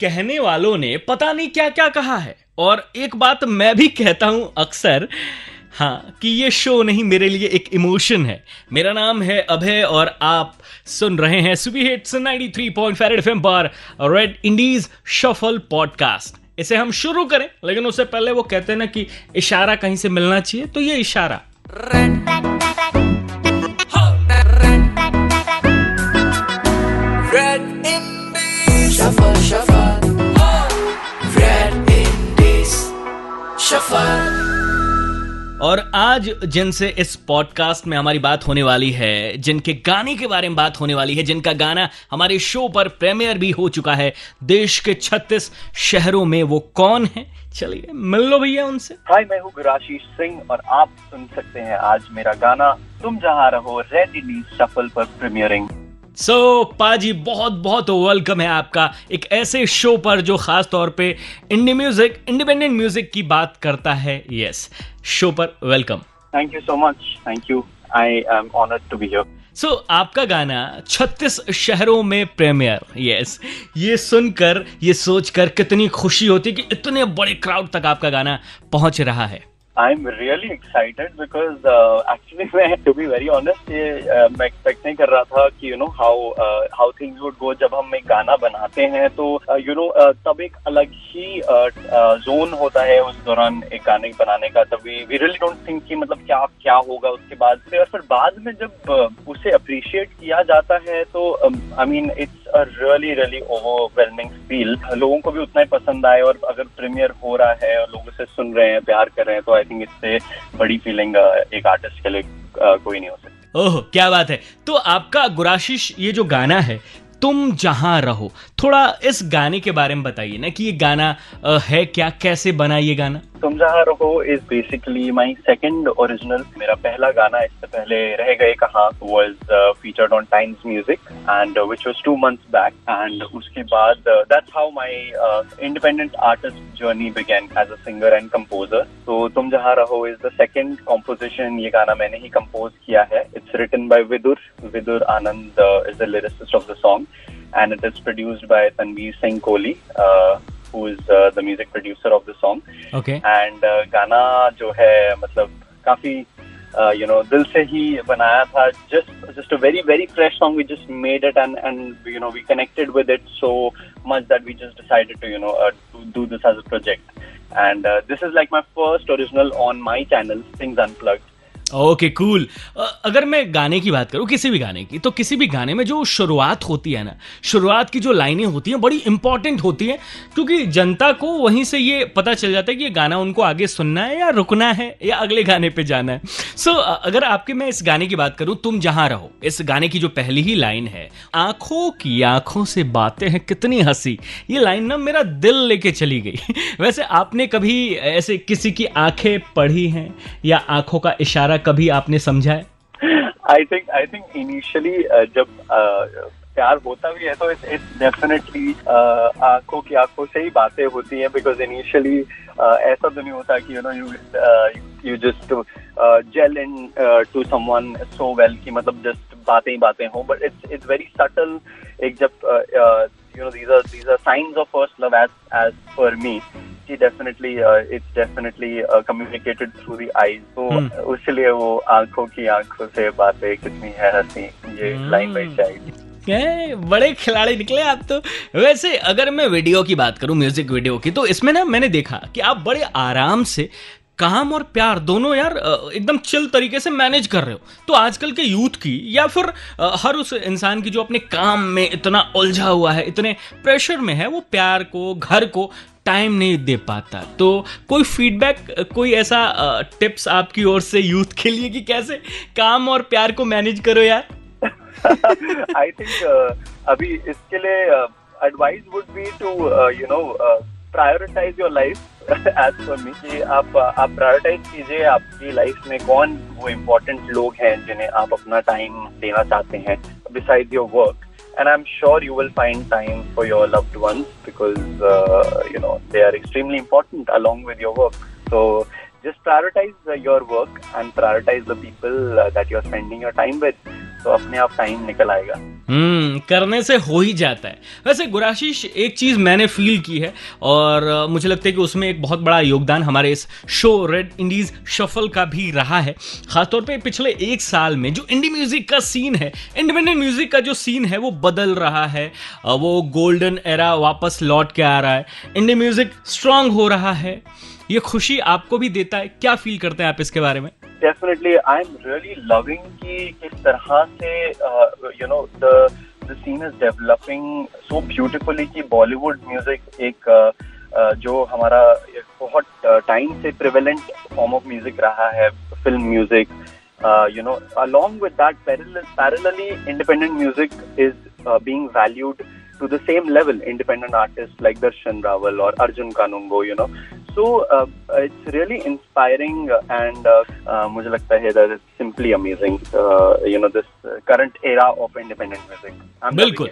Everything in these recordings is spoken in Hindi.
कहने वालों ने पता नहीं क्या क्या कहा है। और एक बात मैं भी कहता हूँ अक्सर हाँ कि ये शो नहीं मेरे लिए एक इमोशन है। मेरा नाम है अभय और आप सुन रहे हैं सुबी हिट्स 93.5 एफएम पर रेड इंडीज शफल पॉडकास्ट इसे हम शुरू करें, लेकिन उससे पहले वो कहते हैं ना कि इशारा कहीं से मिलना चाहिए तो ये इशारा। Shuffle, shuffle. Red Indies. Shuffle. और आज जिनसे इस पॉडकास्ट में हमारी बात होने वाली है जिनके गाने के बारे में बात होने वाली है जिनका गाना हमारे शो पर प्रीमियर भी हो चुका है देश के 36 शहरों में वो कौन है चलिए मिल लो भैया उनसे हाय मैं हूँ गुराशीष सिंह और आप सुन सकते हैं आज मेरा गाना तुम जहाँ रहो रेड इंडीज सफल पर प्रीमियरिंग सो so, पाजी बहुत बहुत वेलकम है आपका एक ऐसे शो पर जो खास तौर पे इंडी म्यूज़िक इंडिपेंडेंट म्यूज़िक की बात करता है। Yes yes. शो पर welcome thank you so much thank you I am honoured to be here so आपका गाना 36 शहरों में प्रीमियर यस ये सुनकर ये सोचकर कितनी खुशी होती कि इतने बड़े क्राउड तक आपका गाना पहुँच रहा है। I am really excited because actually मैं टू बी वेरी ऑनेस्ट ये uh, मैं एक्सपेक्ट नहीं कर रहा था कि you know how how things would go जब हम एक गाना बनाते हैं। तो यू uh, नो uh, तब एक अलग ही जोन होता है उस दौरान एक गाने बनाने का। तब वी रियली डोंट थिंक कि मतलब क्या क्या होगा उसके बाद से। और फिर बाद में जब उसे अप्रिशिएट किया जाता है तो I mean it's really really overwhelming feel लोगों को भी उतना ही पसंद आए और अगर प्रीमियर हो रहा है और लोग उसे सुन रहे हैं, प्यार कर रहे हैं तो आई थिंक इससे बड़ी फीलिंग एक आर्टिस्ट के लिए कोई नहीं हो सकती। ओह, क्या बात है। तो आपका गुराशिश, ये जो गाना है, तुम जहाँ रहो थोड़ा इस गाने के बारे में बताइए ना कि ये गाना है क्या? कैसे बना ये गाना? तुम जहाँ रहो is basically my second original मेरा पहला गाना, इससे पहले रह गए कहा was featured on Times Music and two months back and उसके बाद that's how my independent artist journey began as a singer and composer तो तुम जहाँ रहो इज़ द सेकेंड कॉम्पोजिशन ये गाना मैंने ही कंपोज किया है. It's written by Vidur. Vidur Anand is the lyricist of the song and it is produced by Tanveer Singh Kohli. Uh, who is uh, the music producer of the song. Okay. And uh, गाना जो है मतलब काफ़ी यू नो दिल से ही बनाया था just just a very very fresh song we just made it and and you know we connected with it so much that we just decided to you know uh, to do this as a project and uh, this is like my first original on my channel Things Unplugged okay cool cool. अगर मैं गाने की बात करूँ, किसी भी गाने की तो किसी भी गाने में जो शुरुआत होती है ना, शुरुआत की जो लाइनें होती हैं, बड़ी इंपॉर्टेंट होती हैं, क्योंकि जनता को वहीं से ये पता चल जाता है कि ये गाना उनको आगे सुनना है या रुकना है या अगले गाने पे जाना है सो so, अगर आपके मैं इस गाने की बात करूँ तुम जहाँ रहो इस गाने की जो पहली ही लाइन है आँखों की आँखों से बातें हैं कितनी हँसी। ये लाइन ना मेरा दिल लेके चली गई। वैसे आपने कभी ऐसे किसी की आँखें पढ़ी हैं या आँखों का इशारा कभी आपने समझा है? I think I think initially जब uh, प्यार होता भी है तो इट्स डेफिनेटली आँखों की आँखों से ही बातें होती हैं बिकॉज़ इनिशियली ऐसा तो नहीं होता कि you know you you just gel into someone so well कि मतलब जस्ट बातें ही बातें हों but it's it's very subtle एक जब you know these are these are signs of first love as as for me कि definitely it's definitely communicated through the eyes तो इसलिए वो आँखों की आँखों से बातें कितनी है हँसी ये लाइन बाई साइड बड़े खिलाड़ी निकले आप तो। वैसे अगर मैं वीडियो की बात करूँ म्यूज़िक वीडियो की तो इसमें ना मैंने देखा कि आप बड़े आराम से काम और प्यार दोनों यार एकदम चिल तरीके से मैनेज कर रहे हो। तो आजकल के यूथ की या फिर हर उस इंसान की जो अपने काम में इतना उलझा हुआ है इतने प्रेशर में है वो प्यार को घर को टाइम नहीं दे पाता। तो कोई फीडबैक कोई ऐसा टिप्स आपकी ओर से यूथ के लिए कि कैसे काम और प्यार को मैनेज करो यार? आई थिंक uh, अभी इसके लिए advice would be to you know prioritise your life as for me कि आप आप प्रायोरिटाइज कीजिए आपकी लाइफ में कौन वो इम्पोर्टेंट लोग हैं जिन्हें आप अपना टाइम देना चाहते हैं beside your work and I am sure you will find time for your loved ones because you know they are extremely important along with your work so just prioritise your work and prioritise the people that you are spending your time with तो अपने आप टाइम निकल आएगा। हम्म करने से हो ही जाता है। वैसे गुराशीष, एक चीज़ मैंने फील की है और मुझे लगता है कि उसमें एक बहुत बड़ा योगदान हमारे इस शो रेड इंडीज शफल का भी रहा है। खासतौर पे पिछले एक साल में जो इंडी म्यूज़िक का सीन है इंडिपेंडेंट म्यूज़िक का जो सीन है, वो बदल रहा है। वो गोल्डन एरा वापस लौट के आ रहा है। इंडी म्यूज़िक स्ट्रांग हो रहा है। ये खुशी आपको भी देता है। क्या फील करते हैं आप इसके बारे में? Definitely I am really loving कि किस तरह से you know the the scene is developing so beautifully कि बॉलीवुड म्यूज़िक एक uh, uh, जो हमारा बहुत टाइम से प्रिवेलेंट फॉर्म ऑफ़ म्यूज़िक रहा है film music you know along with that parallelly independent music is uh, being valued to the same level independent artists like darshan rawal or arjun kanungo you know so uh, it's really inspiring and uh, uh, मुझे लगता है that it's simply amazing uh, you know this current era of independent music I'm बिल्कुल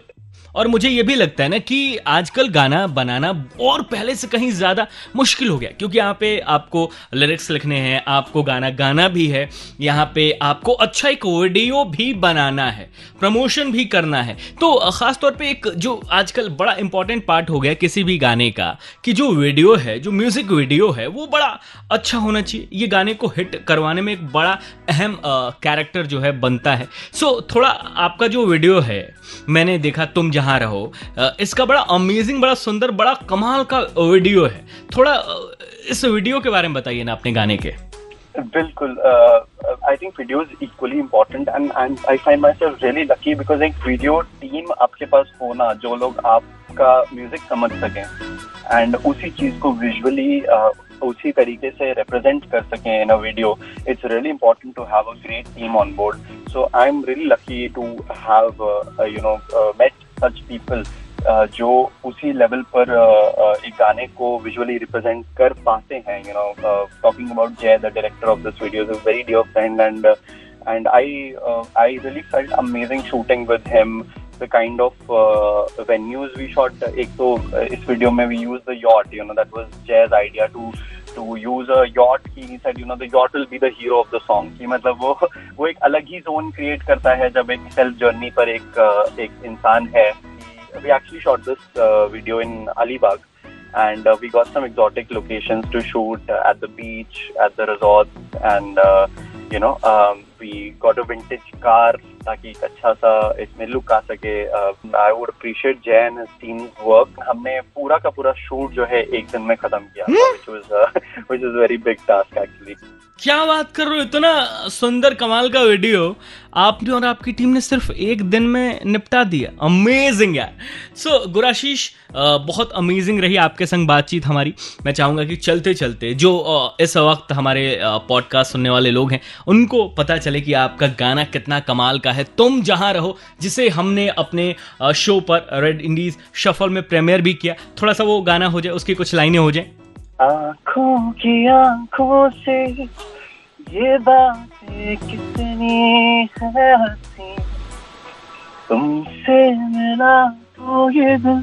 और मुझे ये भी लगता है ना कि आजकल गाना बनाना और पहले से कहीं ज़्यादा मुश्किल हो गया क्योंकि यहाँ पे आपको लिरिक्स लिखने हैं आपको गाना गाना भी है यहाँ पे आपको अच्छा एक वीडियो भी बनाना है प्रमोशन भी करना है। तो खास तौर पे एक जो आजकल बड़ा इंपॉर्टेंट पार्ट हो गया किसी भी गाने का कि जो वीडियो है जो म्यूज़िक वीडियो है वो बड़ा अच्छा होना चाहिए। ये गाने को हिट करवाने में एक बड़ा अहम कैरेक्टर जो है बनता है। सो so, थोड़ा आपका जो वीडियो है मैंने देखा तुम जहाँ रहो। इसका बड़ा अमेजिंग बड़ा सुंदर, बड़ा कमाल का वीडियो है। थोड़ा इस वीडियो के बारे में बताइए ना अपने गाने के। बिल्कुल I think video is equally important and and I find myself really lucky because एक वीडियो टीम आपके पास होना जो लोग आपका म्यूज़िक समझ सकें एंड उसी चीज़ को विजुअली उसी तरीके से रिप्रेजेंट कर सकें in a video it's really important to have a great team on board so I am really lucky to have you know met such people जो उसी लेवल पर एक गाने को विजुअली रिप्रेजेंट कर पाते हैं you know talking about Jay the director of this video very dear friend and and I I really felt amazing shooting with him the kind of venues we shot एक तो इस वीडियो में we use the you know that was Jay idea to to use a yacht. He said you know the yacht will be the hero of the song. कि मतलब वो वो एक अलग ही zone create करता है जब एक self journey पर एक एक इंसान है. Actually shot this uh, video in Alibag. And uh, we got some exotic locations to shoot uh, at the beach, at the resorts, and uh, you know, um, we got a vintage car ताकि एक अच्छा सा इसमें लुक आ सके। I would appreciate Jain team work हमने पूरा का पूरा शूट जो है एक दिन में खत्म किया which was which is very big task actually क्या बात कर रहे हो? इतना सुंदर कमाल का वीडियो आपने और आपकी टीम ने सिर्फ़ एक दिन में निपटा दिया। अमेजिंग यार। सो so, गुराशीष बहुत अमेजिंग रही आपके संग बातचीत हमारी। मैं चाहूँगा कि चलते चलते जो इस वक्त हमारे पॉडकास्ट सुनने वाले लोग हैं उनको पता चले कि आपका गाना कितना कमाल का है। तुम जहाँ रहो जिसे हमने अपने शो पर रेड इंडीज शफल में प्रीमियर भी किया थोड़ा सा वो गाना हो जाए उसकी कुछ लाइनें हो जाए। आँखों की आँखों से ये बातें कितनी है हसी। तुमसे मिला तो ये दिल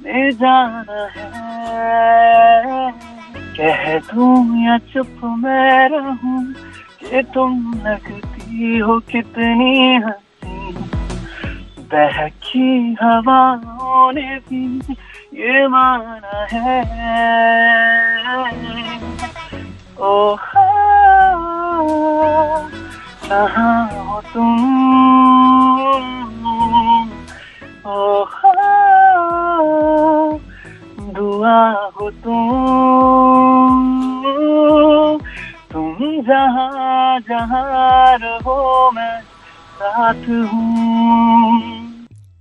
में जाना है। कह दूँ या चुप मैं रहूँ कि तुम लगती हो कितनी हसी। बहकी हवाओं ने भी ये माना है। ओ कहाँ हो तुम? ओ दुआ हो तुम। तुम जहाँ जहाँ रहो, मैं साथ हूँ।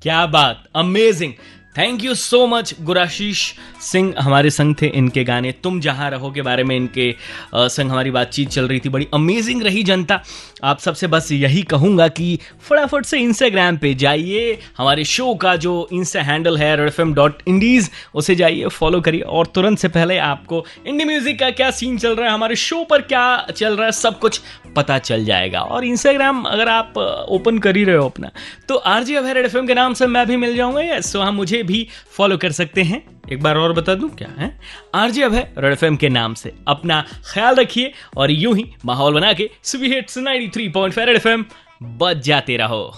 क्या बात amazing thank you so much Gurashish Singh हमारे संग थे इनके गाने। तुम जहाँ रहो के बारे में इनके संग हमारी बातचीत चल रही थी। बड़ी अमेजिंग रही जनता। आप सबसे बस यही कहूँगा कि फटाफट से इंस्टाग्राम पे जाइए। हमारे शो का जो इंस्टा हैंडल है रेड एफ़ डॉट इंडीज उसे जाइए फॉलो करिए। और तुरंत से पहले आपको इंडी म्यूज़िक का क्या सीन चल रहा है, हमारे शो पर क्या चल रहा है, सब कुछ पता चल जाएगा। और इंस्टाग्राम अगर आप ओपन कर ही रहे हो अपना तो आरजी अभय रेड एफ़ के नाम से मैं भी मिल जाऊँगा। यस वहाँ मुझे भी फॉलो कर सकते हैं। एक बार और बता दूँ क्या है? आरजे अब है रेड एफ़ के नाम से। अपना ख्याल रखिए और यूँ ही माहौल बना के सुबह हिट्स 93.5 रेड एफ़ बच जाते रहो।